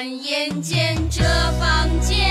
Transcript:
转眼间这房间。